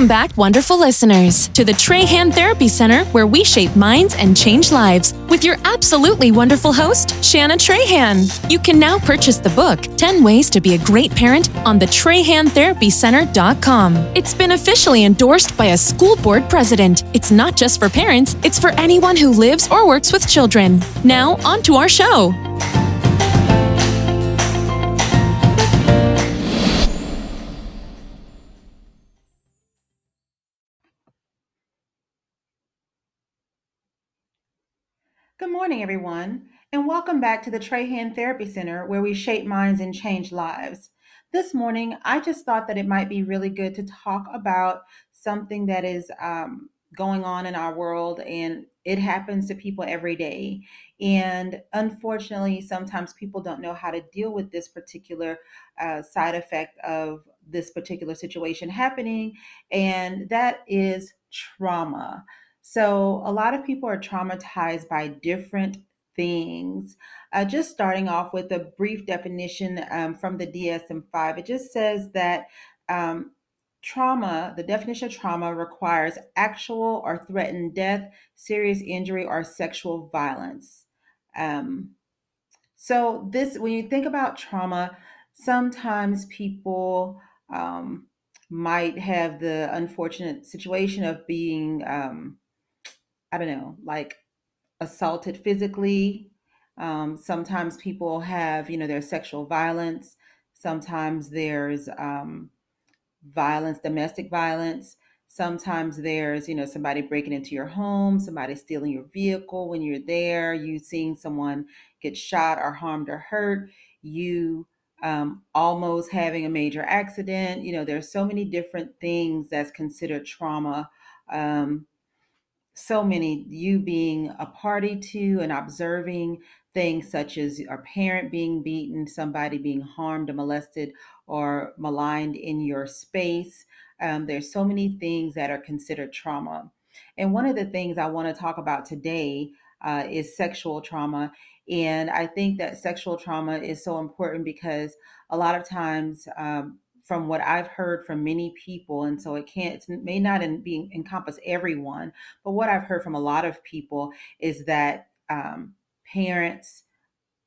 Welcome back, wonderful listeners, to the Trahan Therapy Center, where we shape minds and change lives, with your absolutely wonderful host, Shanna Trahan. You can now purchase the book, 10 Ways to Be a Great Parent, on the TrahanTherapyCenter.com. It's been officially endorsed by a school board president. It's not just for parents, it's for anyone who lives or works with children. Now, on to our show. Good morning, everyone, and welcome back to the Trahan Therapy Center, where we shape minds and change lives. This morning, I just thought that it might be really good to talk about something that is um, going on in our world, and it happens to people every day. And unfortunately, sometimes people don't know how to deal with this particular uh, side effect of this particular situation happening, and that is trauma. So, a lot of people are traumatized by different things. Uh, just starting off with a brief definition um, from the DSM 5, it just says that um, trauma, the definition of trauma, requires actual or threatened death, serious injury, or sexual violence. Um, so, this, when you think about trauma, sometimes people um, might have the unfortunate situation of being um, I don't know, like assaulted physically. Um, sometimes people have, you know, there's sexual violence. Sometimes there's um, violence, domestic violence. Sometimes there's, you know, somebody breaking into your home, somebody stealing your vehicle when you're there, you seeing someone get shot or harmed or hurt, you um, almost having a major accident. You know, there's so many different things that's considered trauma. Um, so many you being a party to and observing things such as a parent being beaten somebody being harmed or molested or maligned in your space. Um, there's so many things that are considered trauma. And one of the things i want to talk about today uh, is sexual trauma. And i think that sexual trauma is so important because a lot of times um, from what I've heard from many people, and so it can't, it may not in, be encompass everyone, but what I've heard from a lot of people is that um, parents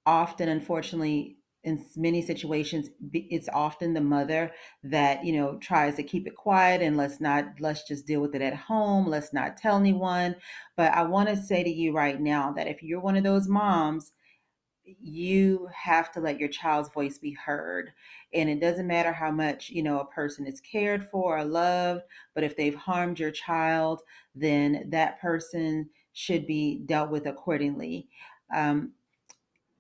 often, unfortunately, in many situations, it's often the mother that you know tries to keep it quiet and let's not let's just deal with it at home. Let's not tell anyone. But I want to say to you right now that if you're one of those moms you have to let your child's voice be heard and it doesn't matter how much you know a person is cared for or loved but if they've harmed your child then that person should be dealt with accordingly. Um,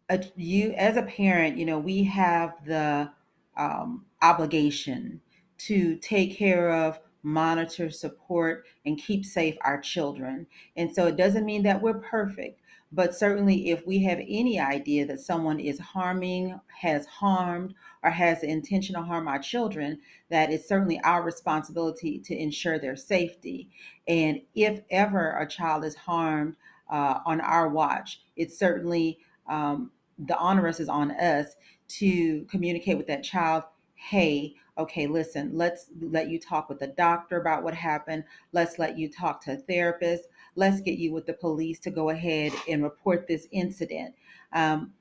a, you as a parent you know we have the um, obligation to take care of monitor support and keep safe our children. And so it doesn't mean that we're perfect but certainly, if we have any idea that someone is harming, has harmed, or has the intention to harm our children, that is certainly our responsibility to ensure their safety. And if ever a child is harmed uh, on our watch, it's certainly um, the onerous is on us to communicate with that child hey, okay, listen, let's let you talk with the doctor about what happened. Let's let you talk to a therapist let's get you with the police to go ahead and report this incident. Um,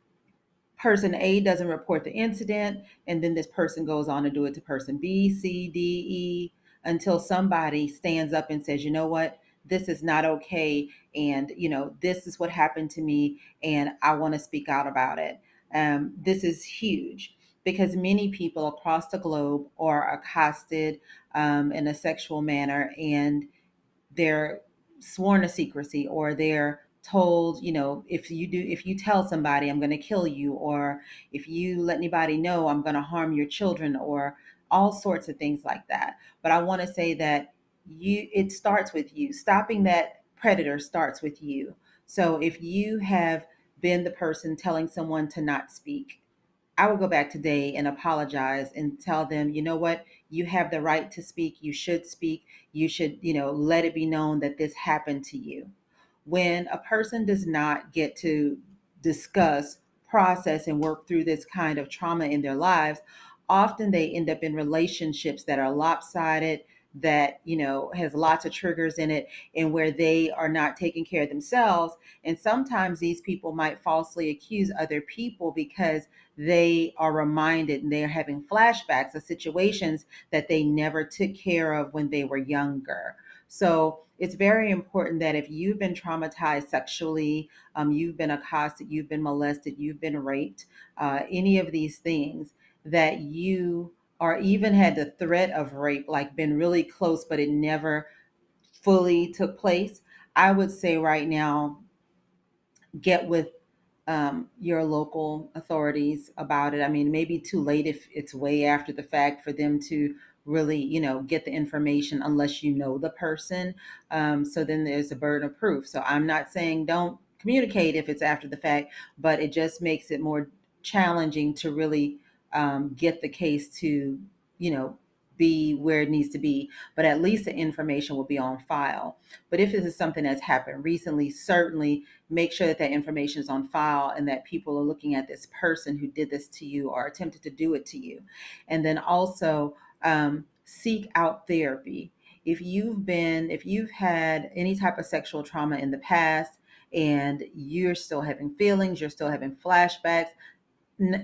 person A doesn't report the incident, and then this person goes on to do it to person B, C, D, E, until somebody stands up and says, you know what, this is not okay, and you know this is what happened to me, and I want to speak out about it. Um, this is huge because many people across the globe are accosted um, in a sexual manner, and they're sworn to secrecy or they're told you know if you do if you tell somebody i'm going to kill you or if you let anybody know i'm going to harm your children or all sorts of things like that. But i want to say that you it starts with you. Stopping that predator starts with you. So if you have been the person telling someone to not speak I would go back today and apologize and tell them, you know what, you have the right to speak. You should speak. You should, you know, let it be known that this happened to you. When a person does not get to discuss, process, and work through this kind of trauma in their lives, often they end up in relationships that are lopsided, that you know has lots of triggers in it and where they are not taking care of themselves. And sometimes these people might falsely accuse other people because they are reminded and they're having flashbacks of situations that they never took care of when they were younger. So it's very important that if you've been traumatized sexually, um, you've been accosted, you've been molested, you've been raped, uh, any of these things, that you or even had the threat of rape, like been really close, but it never fully took place, I would say right now, get with um, your local authorities about it. I mean, maybe too late if it's way after the fact for them to really, you know, get the information unless you know the person. Um, so then there's a burden of proof. So I'm not saying don't communicate if it's after the fact, but it just makes it more challenging to really um, get the case to, you know, be where it needs to be, but at least the information will be on file. But if this is something that's happened recently, certainly make sure that that information is on file and that people are looking at this person who did this to you or attempted to do it to you. And then also um, seek out therapy. If you've been, if you've had any type of sexual trauma in the past, and you're still having feelings, you're still having flashbacks,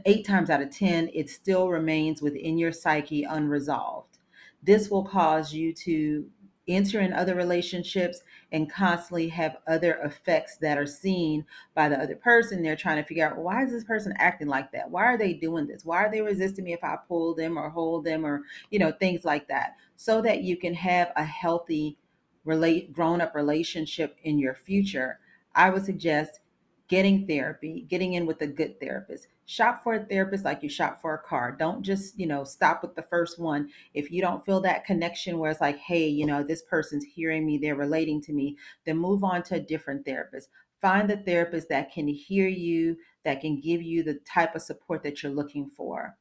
eight times out of 10, it still remains within your psyche unresolved. This will cause you to enter in other relationships and constantly have other effects that are seen by the other person. They're trying to figure out why is this person acting like that? Why are they doing this? Why are they resisting me if I pull them or hold them or, you know, things like that. So that you can have a healthy relate grown up relationship in your future. I would suggest getting therapy, getting in with a good therapist. Shop for a therapist like you shop for a car. Don't just, you know, stop with the first one. If you don't feel that connection where it's like, hey, you know, this person's hearing me, they're relating to me, then move on to a different therapist. Find the therapist that can hear you, that can give you the type of support that you're looking for.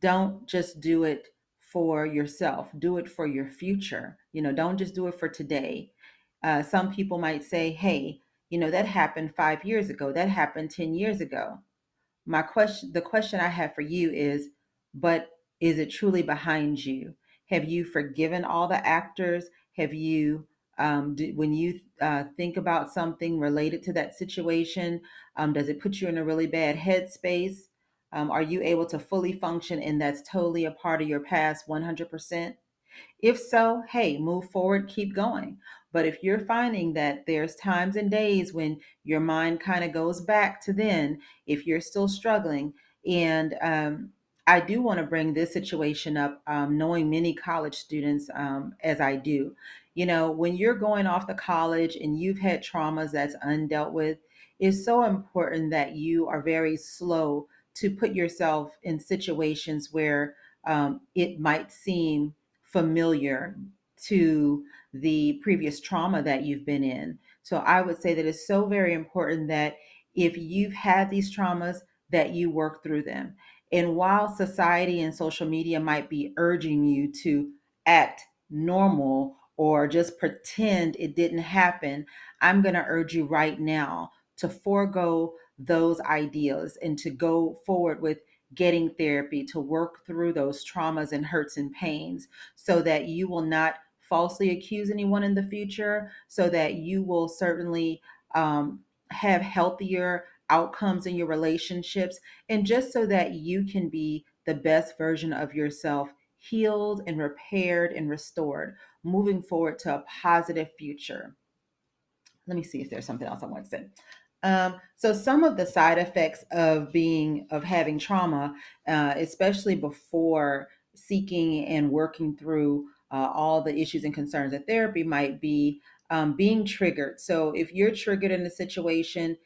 Don't just do it for yourself, do it for your future. You know, don't just do it for today. Uh, some people might say, hey, you know, that happened five years ago, that happened 10 years ago. My question, the question I have for you is, but is it truly behind you? Have you forgiven all the actors? Have you, um, do, when you uh, think about something related to that situation, um, does it put you in a really bad headspace? Um, are you able to fully function and that's totally a part of your past 100%? If so, hey, move forward, keep going. But if you're finding that there's times and days when your mind kind of goes back to then, if you're still struggling, and um, I do want to bring this situation up, um, knowing many college students um, as I do. You know, when you're going off to college and you've had traumas that's undealt with, it's so important that you are very slow to put yourself in situations where um, it might seem familiar to the previous trauma that you've been in. So I would say that it's so very important that if you've had these traumas, that you work through them. And while society and social media might be urging you to act normal or just pretend it didn't happen, I'm going to urge you right now to forego those ideas and to go forward with getting therapy to work through those traumas and hurts and pains so that you will not falsely accuse anyone in the future so that you will certainly um, have healthier outcomes in your relationships and just so that you can be the best version of yourself healed and repaired and restored moving forward to a positive future. Let me see if there's something else i want to say um, so some of the side effects of being of having trauma uh, especially before seeking and working through uh, all the issues and concerns that therapy might be um, being triggered. So if you're triggered in a situation,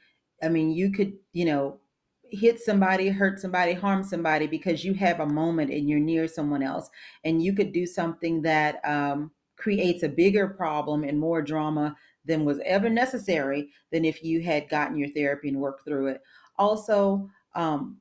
I mean, you could, you know, hit somebody, hurt somebody, harm somebody because you have a moment and you're near someone else, and you could do something that um, creates a bigger problem and more drama than was ever necessary than if you had gotten your therapy and worked through it. Also, um,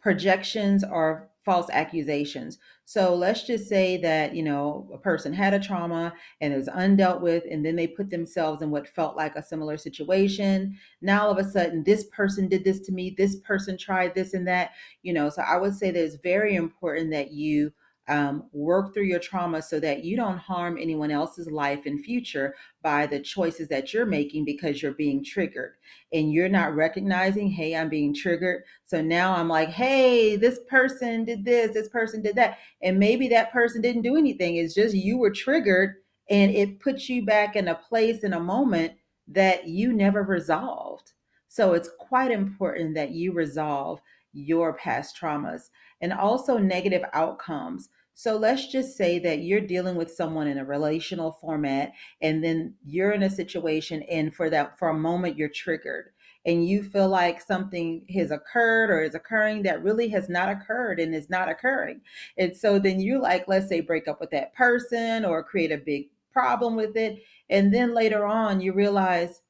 projections are false accusations. So let's just say that, you know, a person had a trauma and it was undealt with, and then they put themselves in what felt like a similar situation. Now, all of a sudden, this person did this to me, this person tried this and that, you know. So I would say that it's very important that you um, work through your trauma so that you don't harm anyone else's life and future by the choices that you're making because you're being triggered. And you're not recognizing hey i'm being triggered. So now i'm like hey this person did this this person did that. And maybe that person didn't do anything. It's just you were triggered and it puts you back in a place in a moment that you never resolved. So it's quite important that you resolve your past traumas and also negative outcomes so let's just say that you're dealing with someone in a relational format and then you're in a situation and for that for a moment you're triggered and you feel like something has occurred or is occurring that really has not occurred and is not occurring. And so then you like let's say break up with that person or create a big problem with it and then later on you realize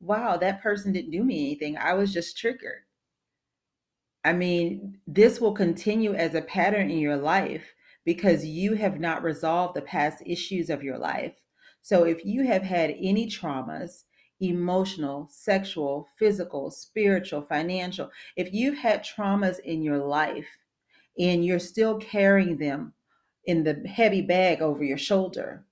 wow, that person didn't do me anything. I was just triggered. I mean, this will continue as a pattern in your life because you have not resolved the past issues of your life. So if you have had any traumas, emotional, sexual, physical, spiritual, financial, if you've had traumas in your life and you're still carrying them in the heavy bag over your shoulder,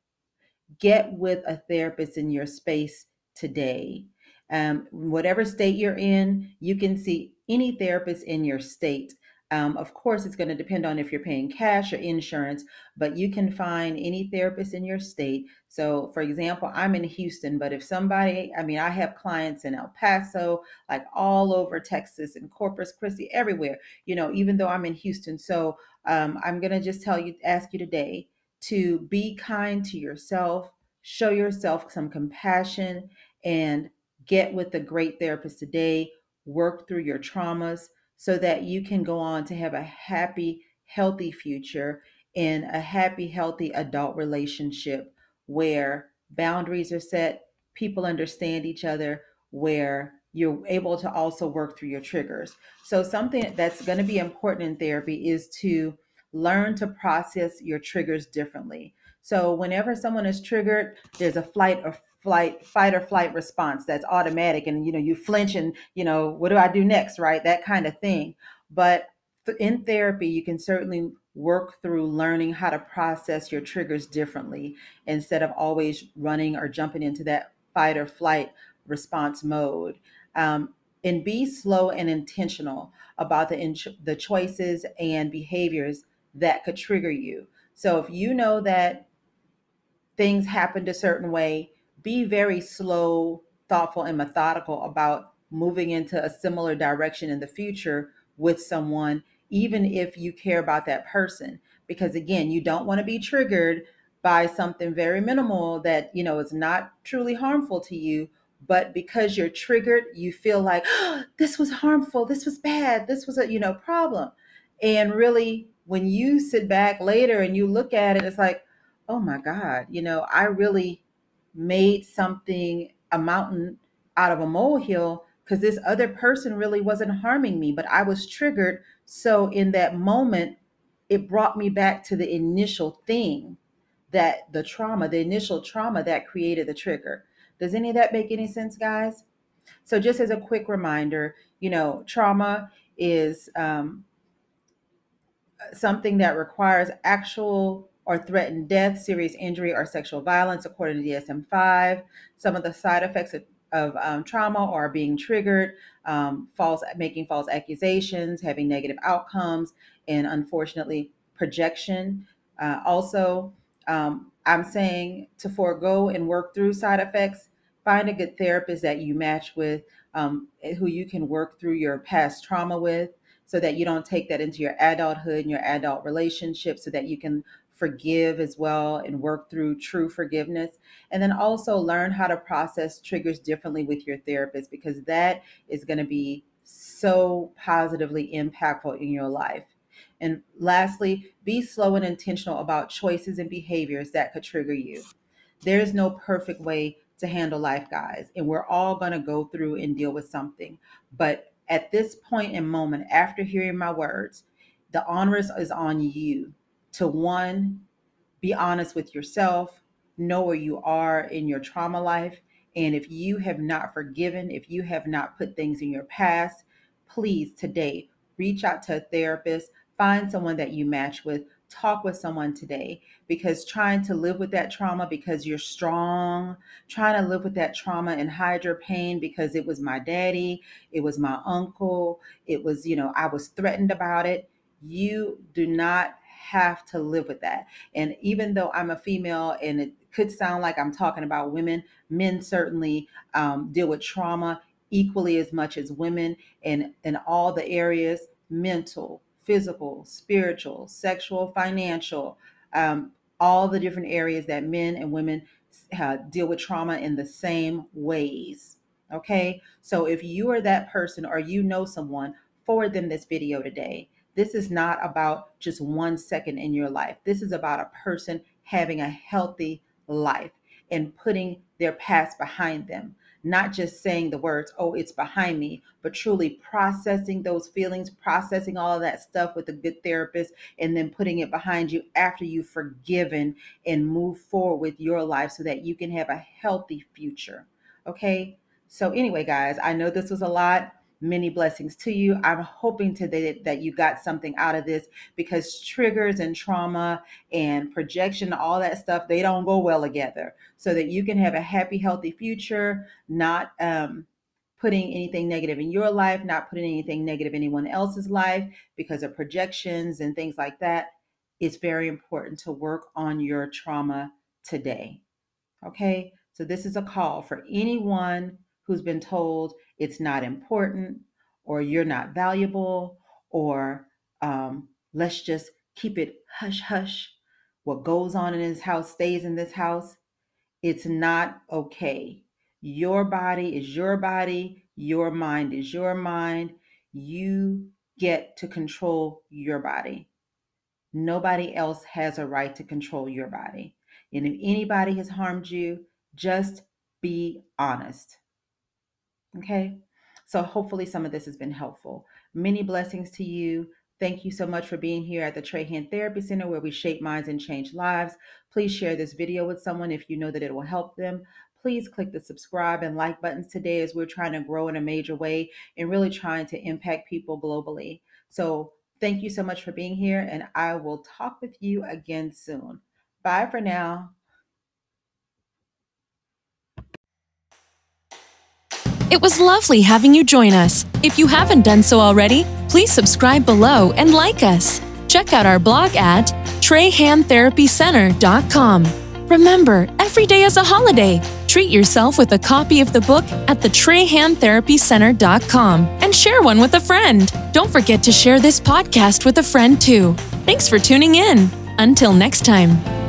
get with a therapist in your space today. Um, whatever state you're in, you can see any therapist in your state um, of course, it's going to depend on if you're paying cash or insurance, but you can find any therapist in your state. So, for example, I'm in Houston, but if somebody, I mean, I have clients in El Paso, like all over Texas and Corpus Christi, everywhere, you know, even though I'm in Houston. So, um, I'm going to just tell you, ask you today to be kind to yourself, show yourself some compassion, and get with a great therapist today. Work through your traumas so that you can go on to have a happy, healthy future in a happy, healthy adult relationship where boundaries are set, people understand each other, where you're able to also work through your triggers. So, something that's going to be important in therapy is to learn to process your triggers differently. So, whenever someone is triggered, there's a flight or flight fight or flight response that's automatic and you know you flinch and you know what do i do next right? That kind of thing. But in therapy you can certainly work through learning how to process your triggers differently instead of always running or jumping into that fight or flight response mode. Um, and be slow and intentional about the in- the choices and behaviors that could trigger you. So if you know that things happened a certain way be very slow, thoughtful, and methodical about moving into a similar direction in the future with someone, even if you care about that person. Because again, you don't want to be triggered by something very minimal that, you know, is not truly harmful to you. But because you're triggered, you feel like, oh, this was harmful, this was bad, this was a, you know, problem. And really, when you sit back later and you look at it, it's like, oh my God, you know, I really made something a mountain out of a molehill because this other person really wasn't harming me, but I was triggered. So in that moment, it brought me back to the initial thing that the trauma, the initial trauma that created the trigger. Does any of that make any sense, guys? So, just as a quick reminder, you know, trauma is um, something that requires actual or threatened death, serious injury, or sexual violence, according to DSM 5. Some of the side effects of, of um, trauma are being triggered, um, false, making false accusations, having negative outcomes, and unfortunately, projection. Uh, also, um, I'm saying to forego and work through side effects. Find a good therapist that you match with, um, who you can work through your past trauma with so that you don't take that into your adulthood and your adult relationship so that you can forgive as well and work through true forgiveness. And then also learn how to process triggers differently with your therapist because that is going to be so positively impactful in your life. And lastly, be slow and intentional about choices and behaviors that could trigger you. There's no perfect way to handle life, guys, and we're all going to go through and deal with something. But at this point and moment, after hearing my words, the onus is on you to one, be honest with yourself, know where you are in your trauma life. And if you have not forgiven, if you have not put things in your past, please today reach out to a therapist, find someone that you match with, talk with someone today because trying to live with that trauma because you're strong, trying to live with that trauma and hide your pain because it was my daddy, it was my uncle, it was, you know, I was threatened about it. You do not have to live with that. And even though I'm a female and it could sound like I'm talking about women, men certainly um, deal with trauma equally as much as women in, in all the areas mental, physical, spiritual, sexual, financial, um, all the different areas that men and women uh, deal with trauma in the same ways. Okay, so if you are that person or you know someone, forward them this video today. This is not about just one second in your life. This is about a person having a healthy life and putting their past behind them not just saying the words, oh, it's behind me, but truly processing those feelings, processing all of that stuff with a good therapist, and then putting it behind you after you've forgiven and move forward with your life so that you can have a healthy future. Okay. So, anyway, guys, I know this was a lot many blessings to you. I'm hoping today that you got something out of this because triggers and trauma and projection, all that stuff, they don't go well together. So that you can have a happy, healthy future, not um, putting anything negative in your life, not putting anything negative in anyone else's life because of projections and things like that. It's very important to work on your trauma today. Okay, so this is a call for anyone who's been told it's not important or you're not valuable or um, let's just keep it hush hush. What goes on in this house stays in this house. It's not okay. Your body is your body, your mind is your mind. You get to control your body. Nobody else has a right to control your body. And if anybody has harmed you, just be honest. Okay. So hopefully some of this has been helpful. Many blessings to you. Thank you so much for being here at the Trahan Therapy Center where we shape minds and change lives. Please share this video with someone if you know that it will help them. Please click the subscribe and like buttons today as we're trying to grow in a major way and really trying to impact people globally. So thank you so much for being here and I will talk with you again soon. Bye for now. It was lovely having you join us. If you haven't done so already, please subscribe below and like us. Check out our blog at TrahanTherapyCenter.com. Remember, every day is a holiday. Treat yourself with a copy of the book at the TrahanTherapyCenter.com and share one with a friend. Don't forget to share this podcast with a friend too. Thanks for tuning in. Until next time.